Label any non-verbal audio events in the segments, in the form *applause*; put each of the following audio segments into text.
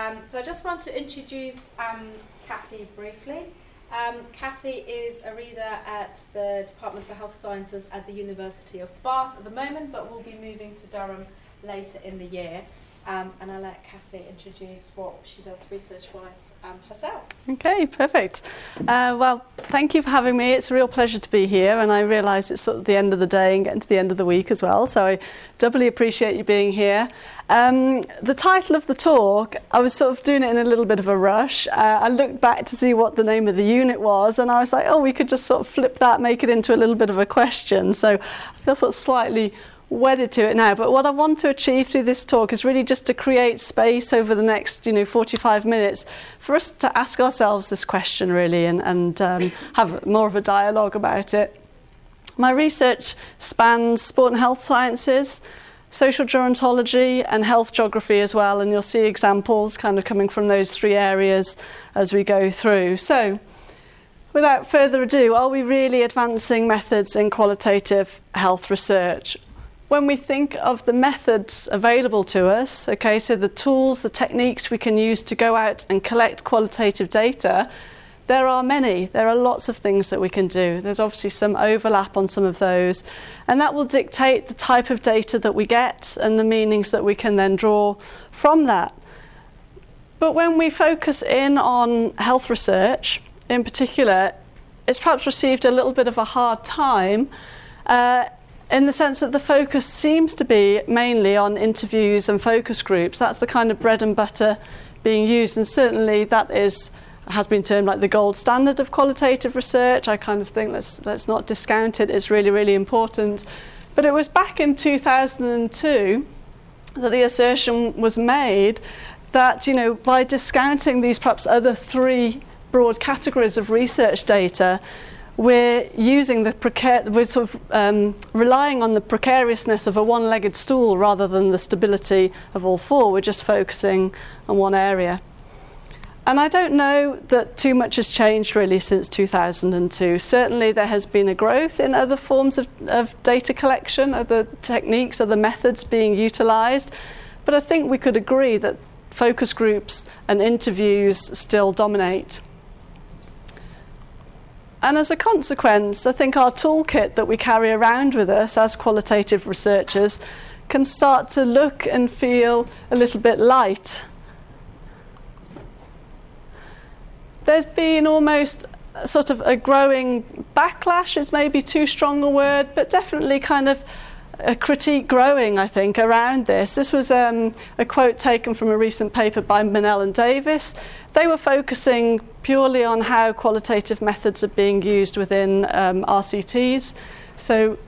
Um, so I just want to introduce um, Cassie briefly. Um, Cassie is a reader at the Department for Health Sciences at the University of Bath at the moment, but will be moving to Durham later in the year. Um, and I'll let Cassie introduce what she does research-wise um, herself. Okay, perfect. Uh, well, thank you for having me. It's a real pleasure to be here, and I realise it's sort of the end of the day and getting to the end of the week as well. So I doubly appreciate you being here. Um, the title of the talk, I was sort of doing it in a little bit of a rush. Uh, I looked back to see what the name of the unit was, and I was like, oh, we could just sort of flip that, make it into a little bit of a question. So I feel sort of slightly wedded to it now. But what I want to achieve through this talk is really just to create space over the next, you know, 45 minutes for us to ask ourselves this question really and, and um, have more of a dialogue about it. My research spans sport and health sciences, social gerontology and health geography as well and you'll see examples kind of coming from those three areas as we go through. So without further ado, are we really advancing methods in qualitative health research? When we think of the methods available to us, okay, so the tools, the techniques we can use to go out and collect qualitative data, there are many. There are lots of things that we can do. There's obviously some overlap on some of those, and that will dictate the type of data that we get and the meanings that we can then draw from that. But when we focus in on health research in particular, it's perhaps received a little bit of a hard time. Uh, in the sense that the focus seems to be mainly on interviews and focus groups. That's the kind of bread and butter being used, and certainly that is has been termed like the gold standard of qualitative research. I kind of think let's let's not discount it. It's really really important. But it was back in 2002 that the assertion was made that you know by discounting these perhaps other three broad categories of research data we're using the precar- we're sort of um, relying on the precariousness of a one-legged stool rather than the stability of all four. We're just focusing on one area. And I don't know that too much has changed really since 2002. Certainly there has been a growth in other forms of, of data collection, other techniques, other methods being utilised. But I think we could agree that focus groups and interviews still dominate. And as a consequence, I think our toolkit that we carry around with us as qualitative researchers can start to look and feel a little bit light. There's been almost sort of a growing backlash, is maybe too strong a word, but definitely kind of a critique growing, I think, around this. This was um, a quote taken from a recent paper by Manel and Davis. They were focusing purely on how qualitative methods are being used within um, RCTs. So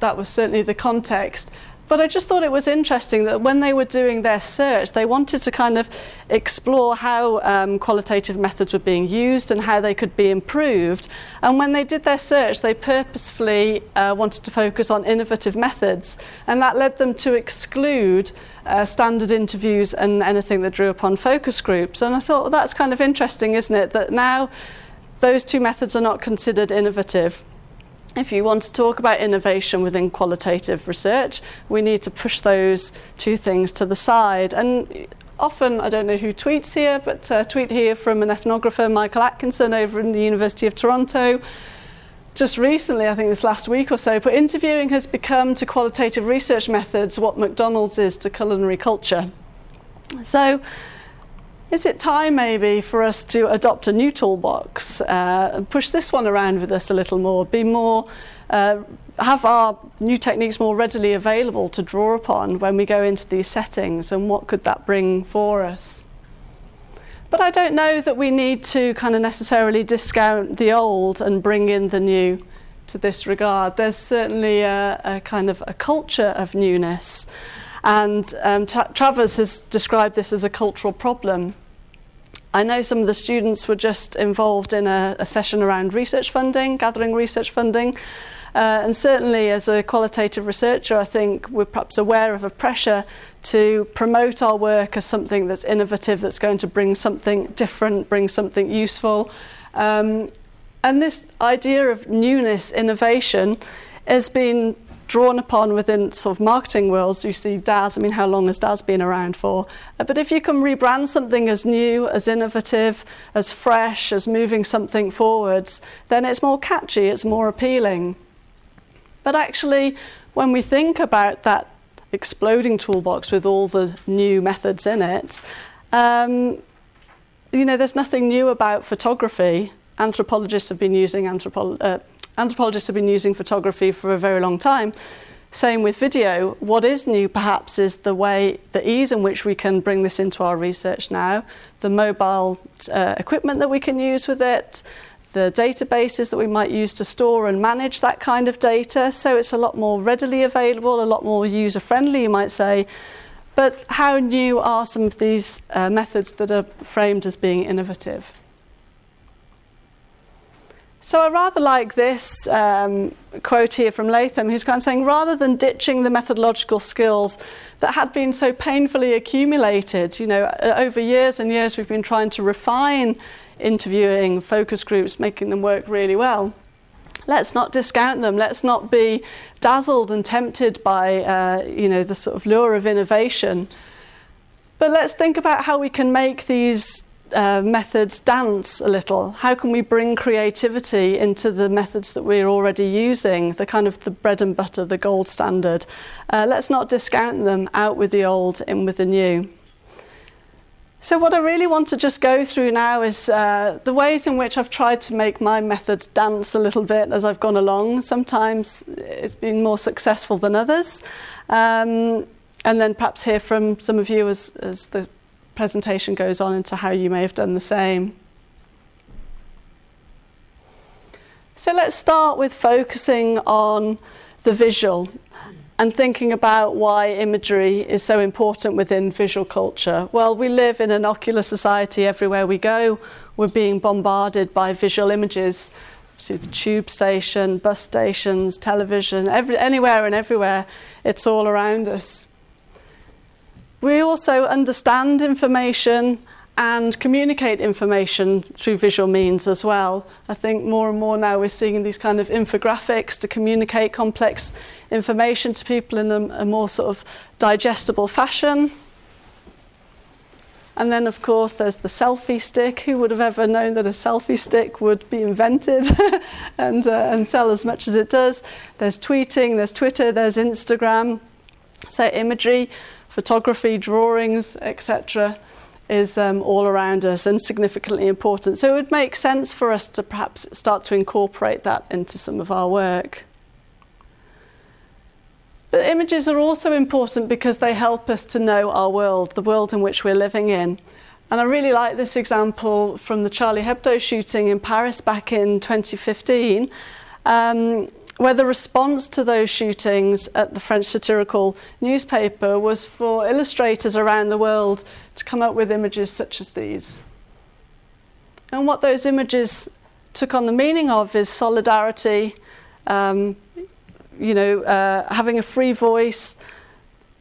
that was certainly the context. But I just thought it was interesting that when they were doing their search, they wanted to kind of explore how um, qualitative methods were being used and how they could be improved. And when they did their search, they purposefully uh, wanted to focus on innovative methods. And that led them to exclude uh, standard interviews and anything that drew upon focus groups. And I thought, well, that's kind of interesting, isn't it? That now those two methods are not considered innovative if you want to talk about innovation within qualitative research, we need to push those two things to the side. And often, I don't know who tweets here, but a tweet here from an ethnographer, Michael Atkinson, over in the University of Toronto. Just recently, I think this last week or so, but interviewing has become to qualitative research methods what McDonald's is to culinary culture. So, is it time maybe for us to adopt a new toolbox uh, and push this one around with us a little more, be more, uh, have our new techniques more readily available to draw upon when we go into these settings and what could that bring for us? But I don't know that we need to kind of necessarily discount the old and bring in the new to this regard. There's certainly a, a kind of a culture of newness. And um, Tra- Travers has described this as a cultural problem. I know some of the students were just involved in a, a session around research funding, gathering research funding. Uh, and certainly, as a qualitative researcher, I think we're perhaps aware of a pressure to promote our work as something that's innovative, that's going to bring something different, bring something useful. Um, and this idea of newness, innovation, has been drawn upon within sort of marketing worlds. You see Daz, I mean, how long has Daz been around for? Uh, but if you can rebrand something as new, as innovative, as fresh, as moving something forwards, then it's more catchy, it's more appealing. But actually, when we think about that exploding toolbox with all the new methods in it, um, you know, there's nothing new about photography. Anthropologists have been using anthropo- uh, anthropologists have been using photography for a very long time. Same with video. What is new, perhaps, is the way, the ease in which we can bring this into our research now, the mobile uh, equipment that we can use with it, the databases that we might use to store and manage that kind of data. So it's a lot more readily available, a lot more user friendly, you might say. But how new are some of these uh, methods that are framed as being innovative? So I rather like this um, quote here from Latham, who's kind of saying rather than ditching the methodological skills that had been so painfully accumulated, you know, over years and years we've been trying to refine interviewing focus groups, making them work really well. Let's not discount them. Let's not be dazzled and tempted by, uh, you know, the sort of lure of innovation. But let's think about how we can make these uh, methods dance a little? How can we bring creativity into the methods that we're already using, the kind of the bread and butter, the gold standard? Uh, let's not discount them out with the old, in with the new. So, what I really want to just go through now is uh, the ways in which I've tried to make my methods dance a little bit as I've gone along. Sometimes it's been more successful than others. Um, and then perhaps hear from some of you as, as the presentation goes on into how you may have done the same. So let's start with focusing on the visual and thinking about why imagery is so important within visual culture. Well, we live in an ocular society everywhere we go. We're being bombarded by visual images. See the tube station, bus stations, television, every, anywhere and everywhere. It's all around us. We also understand information and communicate information through visual means as well. I think more and more now we're seeing these kind of infographics to communicate complex information to people in a, a more sort of digestible fashion. And then, of course, there's the selfie stick. Who would have ever known that a selfie stick would be invented *laughs* and, uh, and sell as much as it does? There's tweeting, there's Twitter, there's Instagram. So, imagery photography, drawings, etc., is um, all around us and significantly important. So it would make sense for us to perhaps start to incorporate that into some of our work. But images are also important because they help us to know our world, the world in which we're living in. And I really like this example from the Charlie Hebdo shooting in Paris back in 2015. Um, where the response to those shootings at the French satirical newspaper was for illustrators around the world to come up with images such as these. And what those images took on the meaning of is solidarity, um, you know, uh, having a free voice,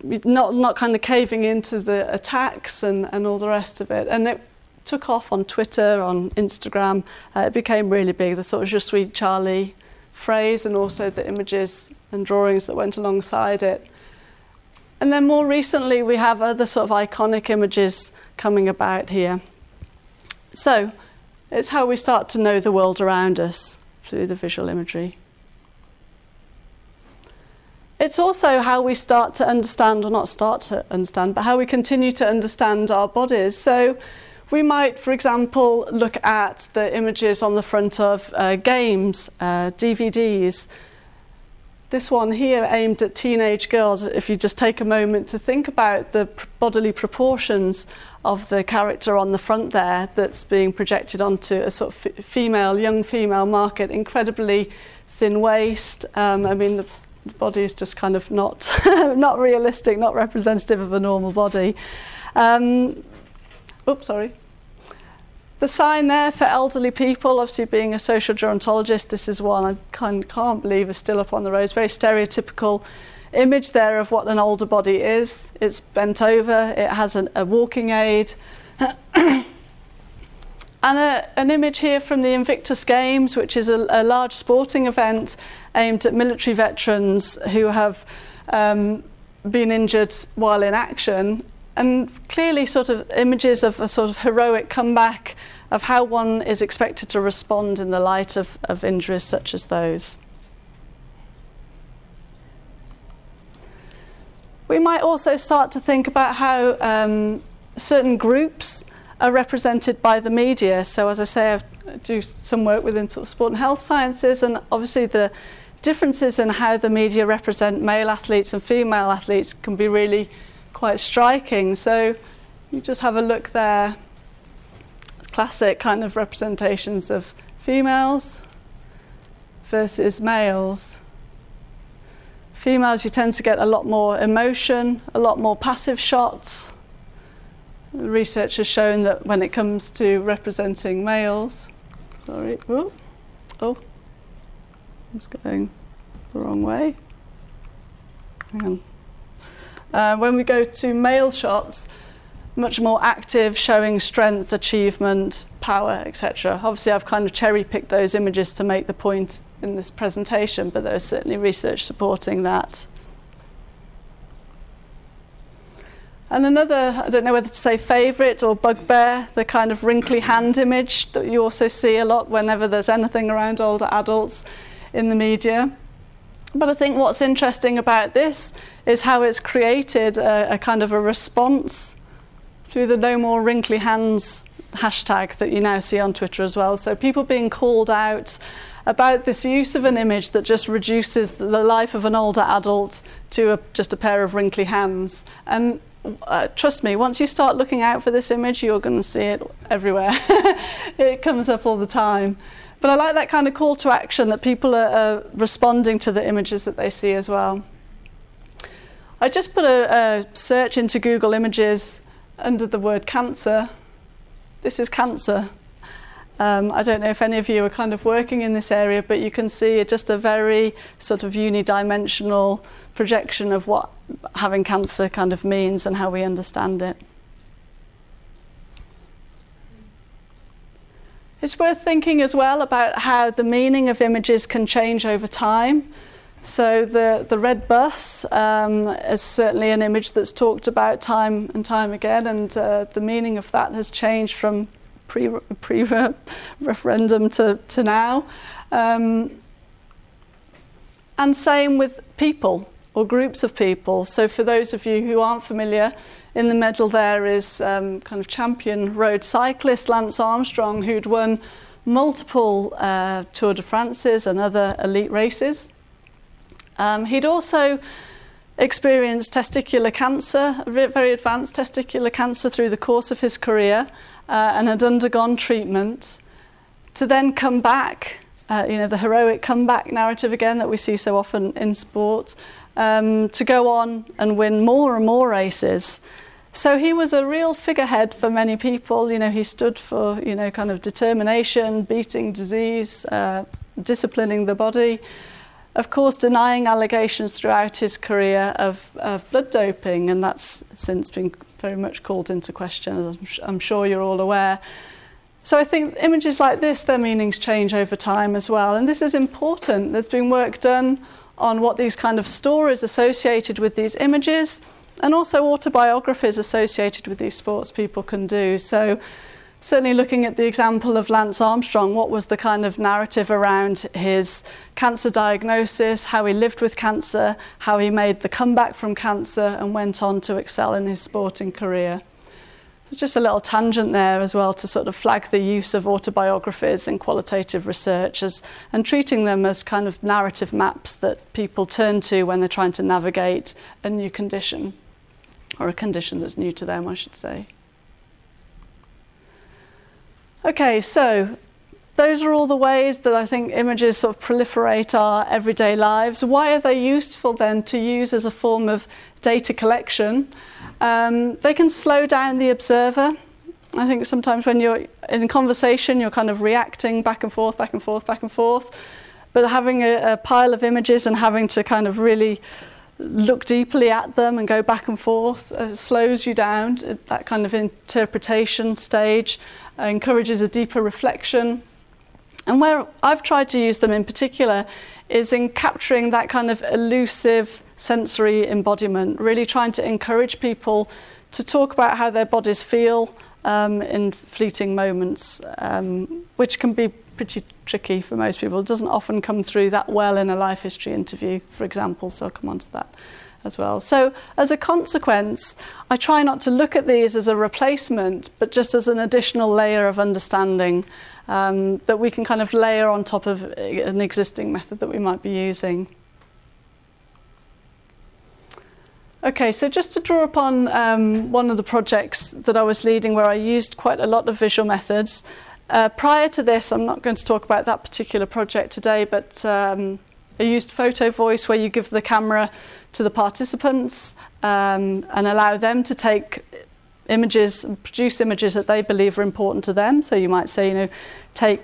not, not kind of caving into the attacks and, and all the rest of it. And it took off on Twitter, on Instagram. Uh, it became really big, the sort of Je suis Charlie phrase and also the images and drawings that went alongside it. And then more recently, we have other sort of iconic images coming about here. So it's how we start to know the world around us through the visual imagery. It's also how we start to understand, or not start to understand, but how we continue to understand our bodies. So we might, for example, look at the images on the front of uh, games, uh, DVDs. This one here aimed at teenage girls, if you just take a moment to think about the bodily proportions of the character on the front there that's being projected onto a sort of f- female, young female market, incredibly thin waist. Um, I mean, the body is just kind of not, *laughs* not realistic, not representative of a normal body. Um, Oops, sorry. The sign there for elderly people, obviously being a social gerontologist, this is one I can't, can't believe is still up on the roads. Very stereotypical image there of what an older body is. It's bent over, it has an, a walking aid. and *coughs* and a, an image here from the Invictus Games, which is a, a large sporting event aimed at military veterans who have um, been injured while in action. And clearly, sort of images of a sort of heroic comeback of how one is expected to respond in the light of, of injuries such as those. We might also start to think about how um, certain groups are represented by the media. So, as I say, I do some work within sort of sport and health sciences, and obviously the differences in how the media represent male athletes and female athletes can be really quite striking. So, you just have a look there. Classic kind of representations of females versus males. Females, you tend to get a lot more emotion, a lot more passive shots research has shown that when it comes to representing males, sorry, oh, oh, it's going the wrong way. Hang on. Uh, when we go to male shots, much more active, showing strength, achievement, power, etc. Obviously, I've kind of cherry picked those images to make the point in this presentation, but there's certainly research supporting that. And another, I don't know whether to say favourite or bugbear, the kind of wrinkly hand image that you also see a lot whenever there's anything around older adults in the media. But I think what's interesting about this is how it's created a, a kind of a response through the No More Wrinkly Hands hashtag that you now see on Twitter as well. So people being called out about this use of an image that just reduces the life of an older adult to a, just a pair of wrinkly hands. And uh, trust me, once you start looking out for this image, you're going to see it everywhere. *laughs* it comes up all the time. But I like that kind of call to action that people are, are responding to the images that they see as well. I just put a, a search into Google Images under the word cancer. This is cancer. Um, I don't know if any of you are kind of working in this area, but you can see just a very sort of unidimensional projection of what having cancer kind of means and how we understand it. It's worth thinking as well about how the meaning of images can change over time. So the, the red bus um, is certainly an image that's talked about time and time again, and uh, the meaning of that has changed from pre, pre referendum to, to now. Um, and same with people or groups of people. So, for those of you who aren't familiar, in the medal there is um, kind of champion road cyclist Lance Armstrong, who'd won multiple uh, Tour de France's and other elite races. Um, he'd also experienced testicular cancer, very advanced testicular cancer through the course of his career, uh, and had undergone treatment. To then come back, uh, you know, the heroic comeback narrative again that we see so often in sports, um, to go on and win more and more races. So he was a real figurehead for many people. You know, he stood for you know kind of determination, beating disease, uh, disciplining the body. Of course, denying allegations throughout his career of, of blood doping, and that's since been very much called into question, as I'm sure you're all aware. So I think images like this, their meanings change over time as well, and this is important. There's been work done on what these kind of stories associated with these images and also autobiographies associated with these sports people can do. So, certainly looking at the example of Lance Armstrong, what was the kind of narrative around his cancer diagnosis, how he lived with cancer, how he made the comeback from cancer, and went on to excel in his sporting career. There's just a little tangent there as well to sort of flag the use of autobiographies in qualitative research as, and treating them as kind of narrative maps that people turn to when they're trying to navigate a new condition, or a condition that's new to them, I should say. Okay, so those are all the ways that I think images sort of proliferate our everyday lives. Why are they useful then to use as a form of data collection? Um, they can slow down the observer. I think sometimes when you're in conversation, you're kind of reacting back and forth, back and forth, back and forth. But having a, a pile of images and having to kind of really look deeply at them and go back and forth. It slows you down. That kind of interpretation stage uh, encourages a deeper reflection. And where I've tried to use them in particular is in capturing that kind of elusive sensory embodiment, really trying to encourage people to talk about how their bodies feel um, in fleeting moments, um, which can be pretty tricky for most people. It doesn't often come through that well in a life history interview, for example, so I'll come on to that as well. So, as a consequence, I try not to look at these as a replacement, but just as an additional layer of understanding um, that we can kind of layer on top of an existing method that we might be using. Okay, so just to draw upon um, one of the projects that I was leading where I used quite a lot of visual methods. Uh, prior to this, I'm not going to talk about that particular project today, but um, I used photo voice where you give the camera to the participants um, and allow them to take images produce images that they believe are important to them. So you might say, you know, take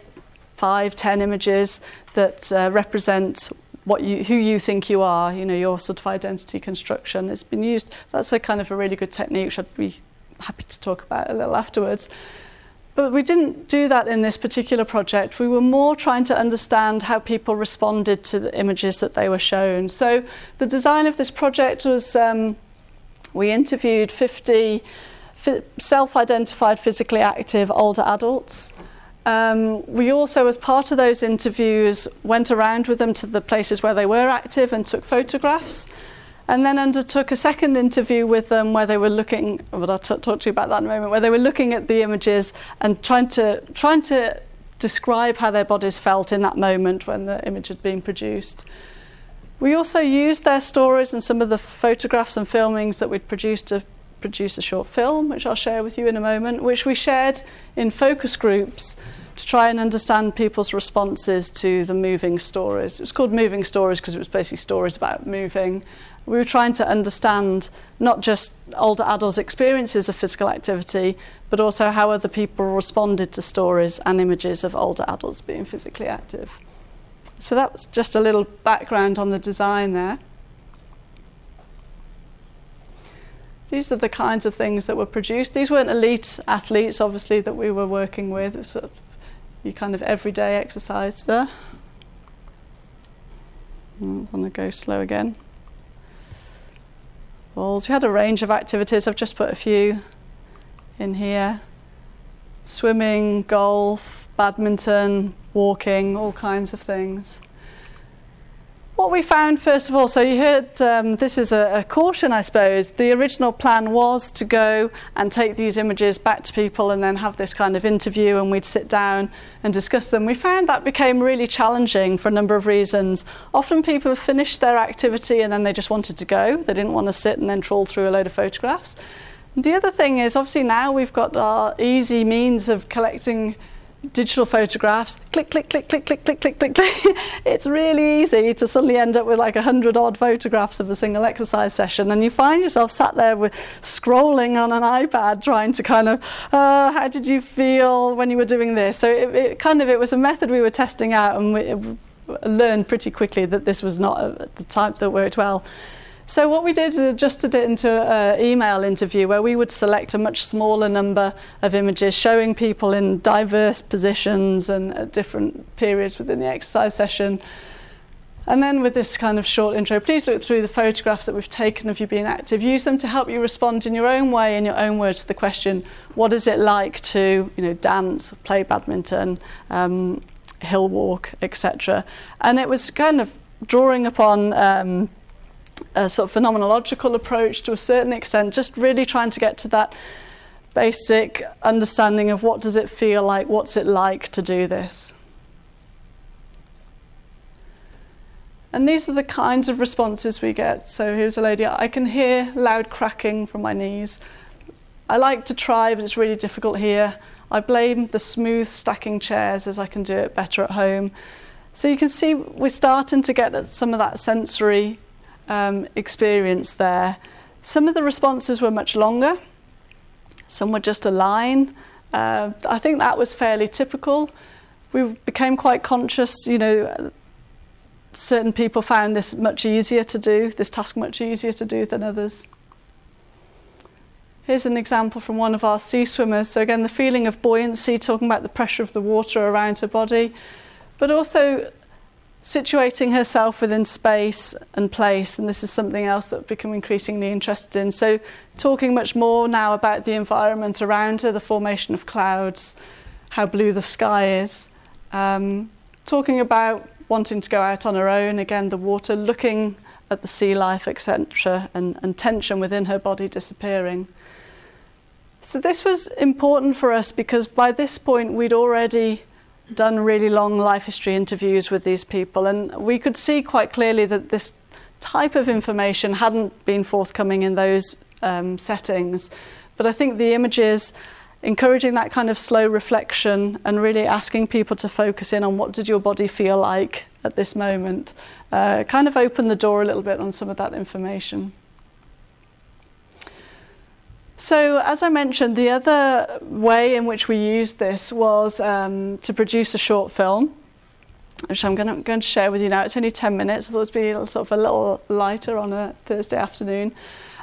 five, ten images that uh, represent what you, who you think you are, you know, your sort of identity construction. It's been used, that's a kind of a really good technique, which I'd be happy to talk about a little afterwards. But we didn't do that in this particular project. We were more trying to understand how people responded to the images that they were shown. So the design of this project was um, we interviewed 50 self identified physically active older adults. Um, we also, as part of those interviews, went around with them to the places where they were active and took photographs. And then undertook a second interview with them where they were looking, well, I'll t- talk to you about that in a moment, where they were looking at the images and trying to, trying to describe how their bodies felt in that moment when the image had been produced. We also used their stories and some of the photographs and filmings that we'd produced to produce a short film, which I'll share with you in a moment, which we shared in focus groups to try and understand people's responses to the moving stories. It was called Moving Stories because it was basically stories about moving. We were trying to understand not just older adults' experiences of physical activity, but also how other people responded to stories and images of older adults being physically active. So that was just a little background on the design there. These are the kinds of things that were produced. These weren't elite athletes, obviously, that we were working with. It was sort of your kind of everyday exercise there. I'm going to go slow again. Balls. We had a range of activities. I've just put a few in here. Swimming, golf, badminton, walking, all kinds of things. What we found, first of all, so you heard um, this is a, a, caution, I suppose. The original plan was to go and take these images back to people and then have this kind of interview, and we'd sit down and discuss them. We found that became really challenging for a number of reasons. Often people finished their activity and then they just wanted to go, they didn't want to sit and then trawl through a load of photographs. The other thing is, obviously, now we've got our easy means of collecting digital photographs, click, click, click, click, click, click, click, click, click. *laughs* it's really easy to suddenly end up with like a hundred odd photographs of a single exercise session, and you find yourself sat there with scrolling on an iPad trying to kind of, uh, how did you feel when you were doing this? So it, it kind of it was a method we were testing out, and we learned pretty quickly that this was not a, the type that worked well. So what we did is adjusted it into an email interview where we would select a much smaller number of images showing people in diverse positions and at different periods within the exercise session. And then with this kind of short intro, please look through the photographs that we've taken of you being active. Use them to help you respond in your own way, in your own words, to the question, what is it like to you know, dance, play badminton, um, hill walk, etc. And it was kind of drawing upon um, a sort of phenomenological approach to a certain extent, just really trying to get to that basic understanding of what does it feel like, what's it like to do this. And these are the kinds of responses we get. So here's a lady, I can hear loud cracking from my knees. I like to try, but it's really difficult here. I blame the smooth stacking chairs as I can do it better at home. So you can see we're starting to get some of that sensory um, experience there. Some of the responses were much longer, some were just a line. Uh, I think that was fairly typical. We became quite conscious, you know, certain people found this much easier to do, this task much easier to do than others. Here's an example from one of our sea swimmers. So, again, the feeling of buoyancy, talking about the pressure of the water around her body, but also situating herself within space and place. And this is something else that I've become increasingly interested in. So, talking much more now about the environment around her, the formation of clouds, how blue the sky is. Um, talking about wanting to go out on her own, again, the water, looking at the sea life, etc., and, and tension within her body disappearing. So this was important for us because by this point we'd already done really long life history interviews with these people, and we could see quite clearly that this type of information hadn't been forthcoming in those um, settings. But I think the images encouraging that kind of slow reflection and really asking people to focus in on what did your body feel like at this moment uh, kind of opened the door a little bit on some of that information. So, as I mentioned, the other way in which we used this was um, to produce a short film, which I'm going to, share with you now. It's only 10 minutes, I thought it'd be sort of a little lighter on a Thursday afternoon.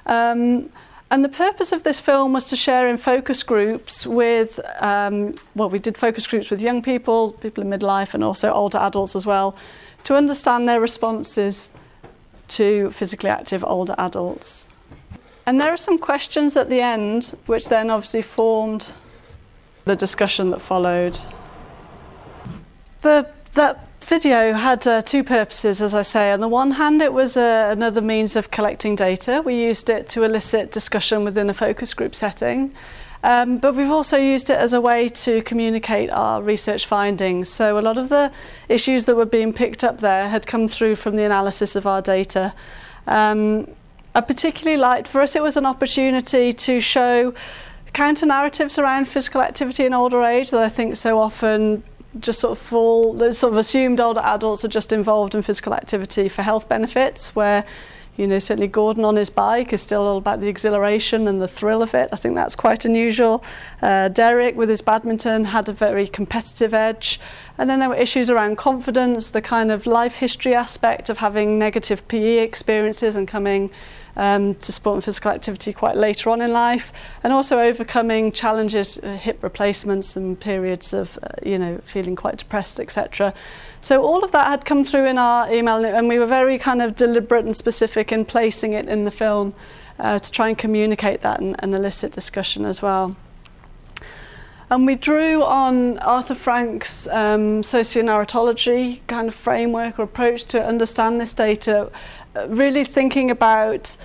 Um, and the purpose of this film was to share in focus groups with, um, well, we did focus groups with young people, people in midlife, and also older adults as well, to understand their responses to physically active older adults. And there are some questions at the end, which then obviously formed the discussion that followed. The, that video had uh, two purposes, as I say. On the one hand, it was uh, another means of collecting data. We used it to elicit discussion within a focus group setting. Um, but we've also used it as a way to communicate our research findings. So a lot of the issues that were being picked up there had come through from the analysis of our data. Um, I particularly liked, for us, it was an opportunity to show counter narratives around physical activity in older age that I think so often just sort of fall, sort of assumed older adults are just involved in physical activity for health benefits, where you know, certainly Gordon on his bike is still all about the exhilaration and the thrill of it. I think that's quite unusual. Uh, Derek, with his badminton, had a very competitive edge. And then there were issues around confidence, the kind of life history aspect of having negative PE experiences and coming um, to sport and physical activity quite later on in life, and also overcoming challenges, uh, hip replacements, and periods of, uh, you know, feeling quite depressed, etc. So all of that had come through in our email, and we were very kind of deliberate and specific in placing it in the film uh, to try and communicate that and, and elicit discussion as well. And we drew on Arthur Frank's um, socionarratology kind of framework or approach to understand this data, uh, really thinking about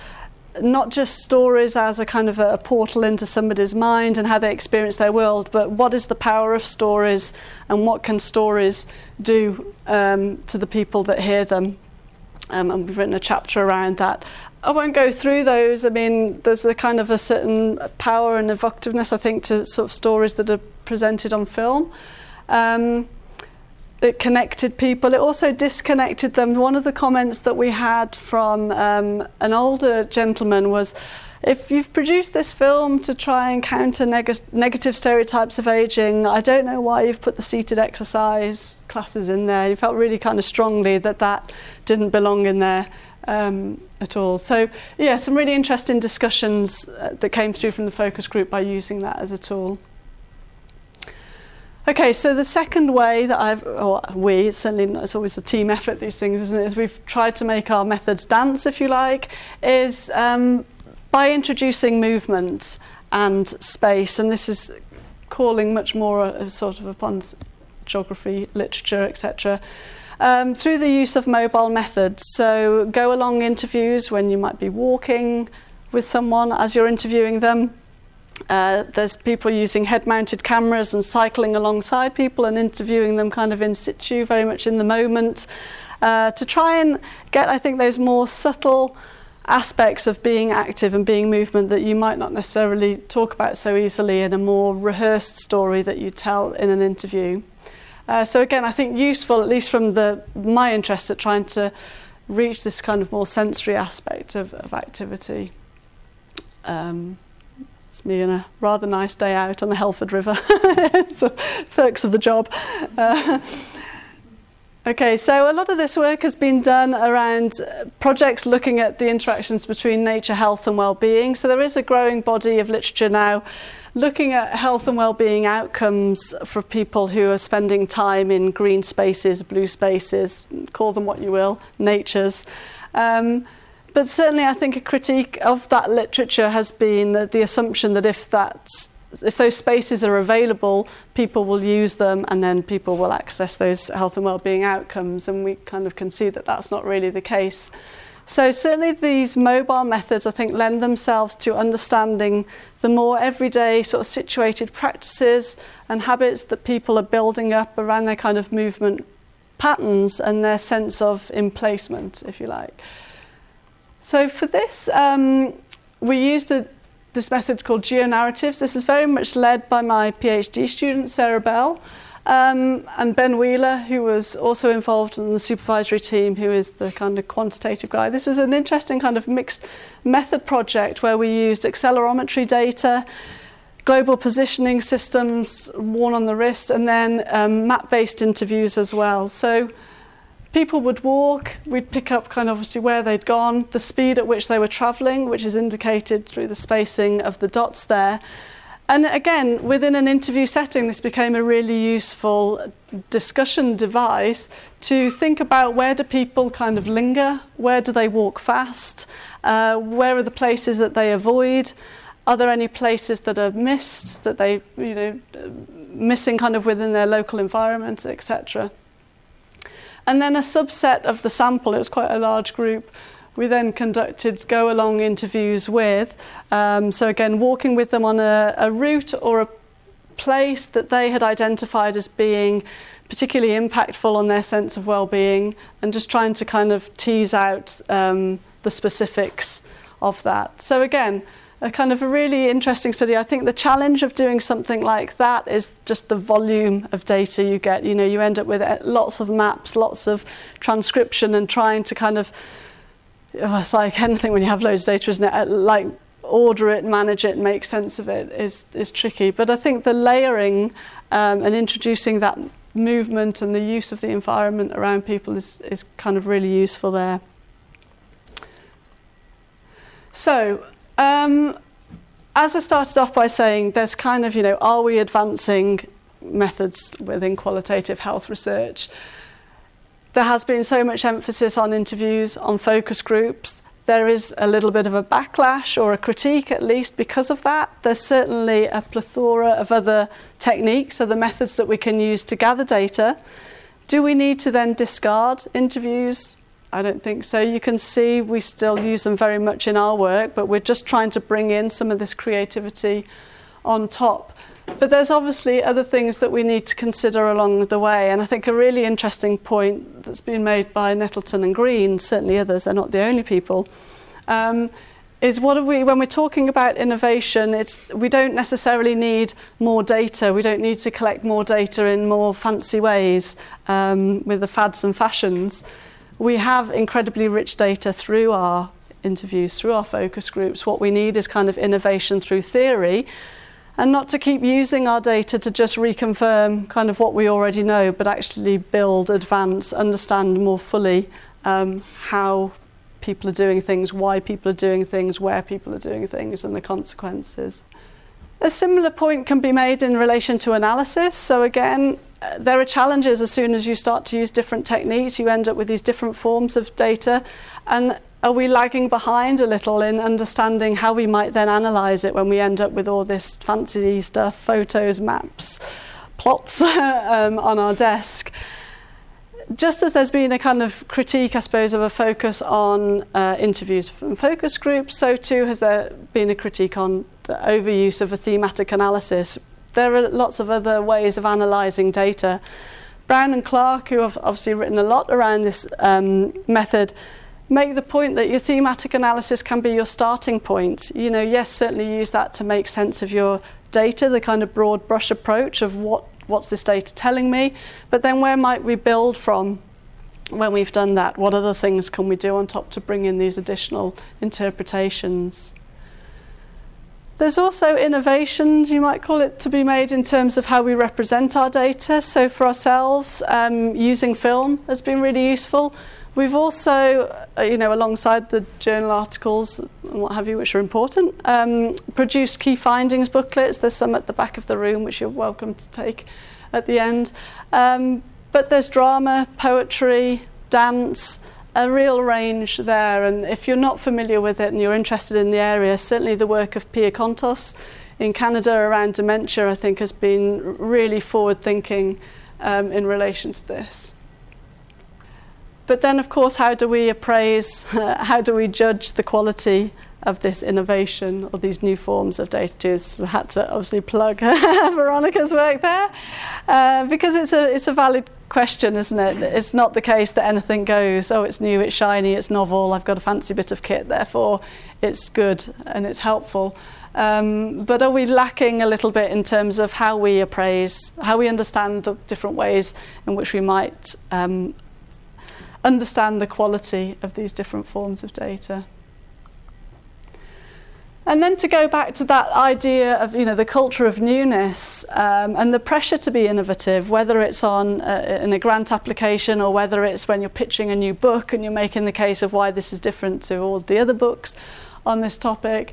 not just stories as a kind of a, portal into somebody's mind and how they experience their world, but what is the power of stories and what can stories do um, to the people that hear them. Um, and we've written a chapter around that. I won't go through those. I mean, there's a kind of a certain power and evocativeness, I think, to sort of stories that are presented on film. Um, it connected people. It also disconnected them. One of the comments that we had from um, an older gentleman was, if you've produced this film to try and counter neg- negative stereotypes of aging, I don't know why you've put the seated exercise classes in there. You felt really kind of strongly that that didn't belong in there um, at all. So, yeah, some really interesting discussions uh, that came through from the focus group by using that as a tool. Okay, so the second way that I've, or we, it's certainly it's always a team effort, these things, isn't it? Is we've tried to make our methods dance, if you like, is um, by introducing movement and space, and this is calling much more uh, sort of upon geography, literature, etc. Um, through the use of mobile methods. So go along interviews when you might be walking with someone as you're interviewing them uh, there's people using head mounted cameras and cycling alongside people and interviewing them kind of in situ, very much in the moment, uh, to try and get, I think, those more subtle aspects of being active and being movement that you might not necessarily talk about so easily in a more rehearsed story that you tell in an interview. Uh, so again, I think useful, at least from the my interest at trying to reach this kind of more sensory aspect of, of activity. Um, it's me and a rather nice day out on the Helford River. *laughs* so perks of the job. Uh, Okay, so a lot of this work has been done around projects looking at the interactions between nature, health, and well-being. So there is a growing body of literature now looking at health and well-being outcomes for people who are spending time in green spaces, blue spaces, call them what you will, natures. Um, but certainly, I think a critique of that literature has been the assumption that if that's if those spaces are available, people will use them and then people will access those health and well-being outcomes and we kind of can see that that's not really the case. So certainly these mobile methods I think lend themselves to understanding the more everyday sort of situated practices and habits that people are building up around their kind of movement patterns and their sense of emplacement, if you like. So for this, um, we used a this method called geonarratives. This is very much led by my PhD student, Sarah Bell, um, and Ben Wheeler, who was also involved in the supervisory team, who is the kind of quantitative guy. This was an interesting kind of mixed method project where we used accelerometry data, global positioning systems worn on the wrist, and then um, map-based interviews as well. So people would walk, we'd pick up kind of obviously where they'd gone, the speed at which they were travelling, which is indicated through the spacing of the dots there. And again, within an interview setting, this became a really useful discussion device to think about where do people kind of linger, where do they walk fast, uh, where are the places that they avoid, are there any places that are missed, that they, you know, missing kind of within their local environment, etc. And then a subset of the sample, it was quite a large group, we then conducted go along interviews with. Um, so, again, walking with them on a, a route or a place that they had identified as being particularly impactful on their sense of well-being and just trying to kind of tease out um, the specifics of that. So again, a kind of a really interesting study. I think the challenge of doing something like that is just the volume of data you get. You know, you end up with uh, lots of maps, lots of transcription, and trying to kind of it's like anything when you have loads of data, isn't it? Uh, like order it, manage it, make sense of it is is tricky. But I think the layering um, and introducing that movement and the use of the environment around people is is kind of really useful there. So um, as I started off by saying, there's kind of, you know, are we advancing methods within qualitative health research? There has been so much emphasis on interviews, on focus groups. There is a little bit of a backlash or a critique, at least, because of that. There's certainly a plethora of other techniques, other methods that we can use to gather data. Do we need to then discard interviews, I don't think so. You can see we still use them very much in our work, but we're just trying to bring in some of this creativity on top. But there's obviously other things that we need to consider along the way. And I think a really interesting point that's been made by Nettleton and Green, certainly others, they're not the only people, um, is what are we, when we're talking about innovation, it's, we don't necessarily need more data. We don't need to collect more data in more fancy ways um, with the fads and fashions we have incredibly rich data through our interviews, through our focus groups. What we need is kind of innovation through theory and not to keep using our data to just reconfirm kind of what we already know, but actually build, advance, understand more fully um, how people are doing things, why people are doing things, where people are doing things, and the consequences. A similar point can be made in relation to analysis. So, again, there are challenges as soon as you start to use different techniques. You end up with these different forms of data. And are we lagging behind a little in understanding how we might then analyze it when we end up with all this fancy stuff, photos, maps, plots *laughs* um, on our desk? just as there's been a kind of critique, I suppose, of a focus on uh, interviews from focus groups, so too has there been a critique on the overuse of a thematic analysis. There are lots of other ways of analysing data. Braun and Clarke, who have obviously written a lot around this um, method, make the point that your thematic analysis can be your starting point. You know, yes, certainly use that to make sense of your data, the kind of broad brush approach of what what's this data telling me? But then where might we build from when we've done that? What other things can we do on top to bring in these additional interpretations? There's also innovations, you might call it, to be made in terms of how we represent our data. So for ourselves, um, using film has been really useful. We've also, uh, you know, alongside the journal articles and what have you, which are important, um, produced key findings booklets. There's some at the back of the room, which you're welcome to take at the end. Um, but there's drama, poetry, dance, a real range there. And if you're not familiar with it and you're interested in the area, certainly the work of Pia Kontos in Canada around dementia, I think, has been really forward thinking um, in relation to this. But then, of course, how do we appraise, *laughs* how do we judge the quality of this innovation or these new forms of data use? I had to obviously plug *laughs* Veronica's work there uh, because it's a, it's a valid question, isn't it? It's not the case that anything goes, oh, it's new, it's shiny, it's novel, I've got a fancy bit of kit, therefore it's good and it's helpful. Um, but are we lacking a little bit in terms of how we appraise, how we understand the different ways in which we might um, understand the quality of these different forms of data. And then to go back to that idea of you know the culture of newness um, and the pressure to be innovative, whether it's on uh, in a grant application or whether it's when you're pitching a new book and you're making the case of why this is different to all the other books on this topic.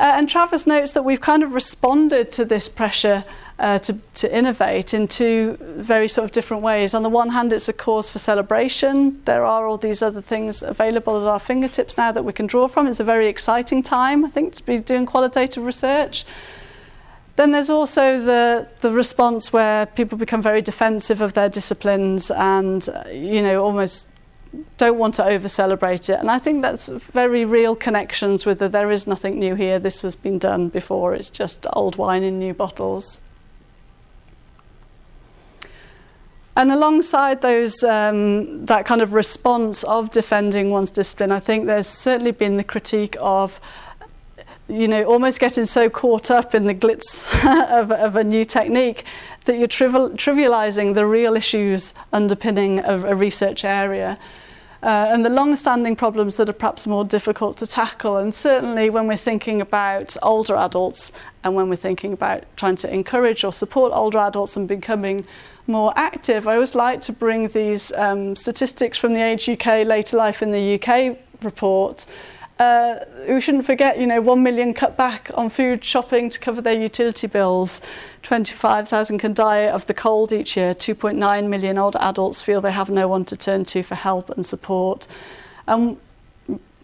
Uh, and Travers notes that we've kind of responded to this pressure uh, to, to innovate in two very sort of different ways. On the one hand, it's a cause for celebration. There are all these other things available at our fingertips now that we can draw from. It's a very exciting time, I think, to be doing qualitative research. Then there's also the, the response where people become very defensive of their disciplines and, uh, you know, almost don't want to over celebrate it. And I think that's very real connections with the there is nothing new here, this has been done before, it's just old wine in new bottles. And alongside those, um, that kind of response of defending one's discipline, I think there's certainly been the critique of, you know, almost getting so caught up in the glitz *laughs* of, of a new technique that you're trivial, trivializing the real issues underpinning a, a research area. Uh, and the long-standing problems that are perhaps more difficult to tackle. And certainly when we're thinking about older adults and when we're thinking about trying to encourage or support older adults and becoming more active, I always like to bring these um, statistics from the Age UK Later Life in the UK report. Uh, we shouldn't forget, you know, 1 million cut back on food shopping to cover their utility bills. 25,000 can die of the cold each year. 2.9 million older adults feel they have no one to turn to for help and support. Um,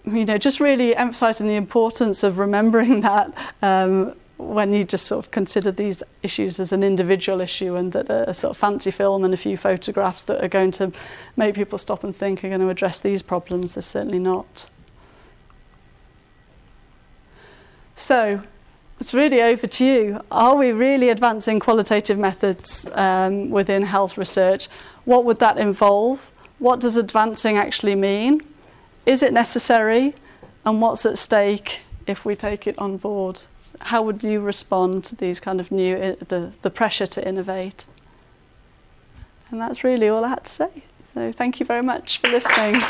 you know, just really emphasising the importance of remembering *laughs* that um, when you just sort of consider these issues as an individual issue and that a, a sort of fancy film and a few photographs that are going to make people stop and think are going to address these problems, they're certainly not. So, it's really over to you. Are we really advancing qualitative methods um, within health research? What would that involve? What does advancing actually mean? Is it necessary? And what's at stake if we take it on board? How would you respond to these kind of new, the, the pressure to innovate? And that's really all I had to say. So thank you very much for listening.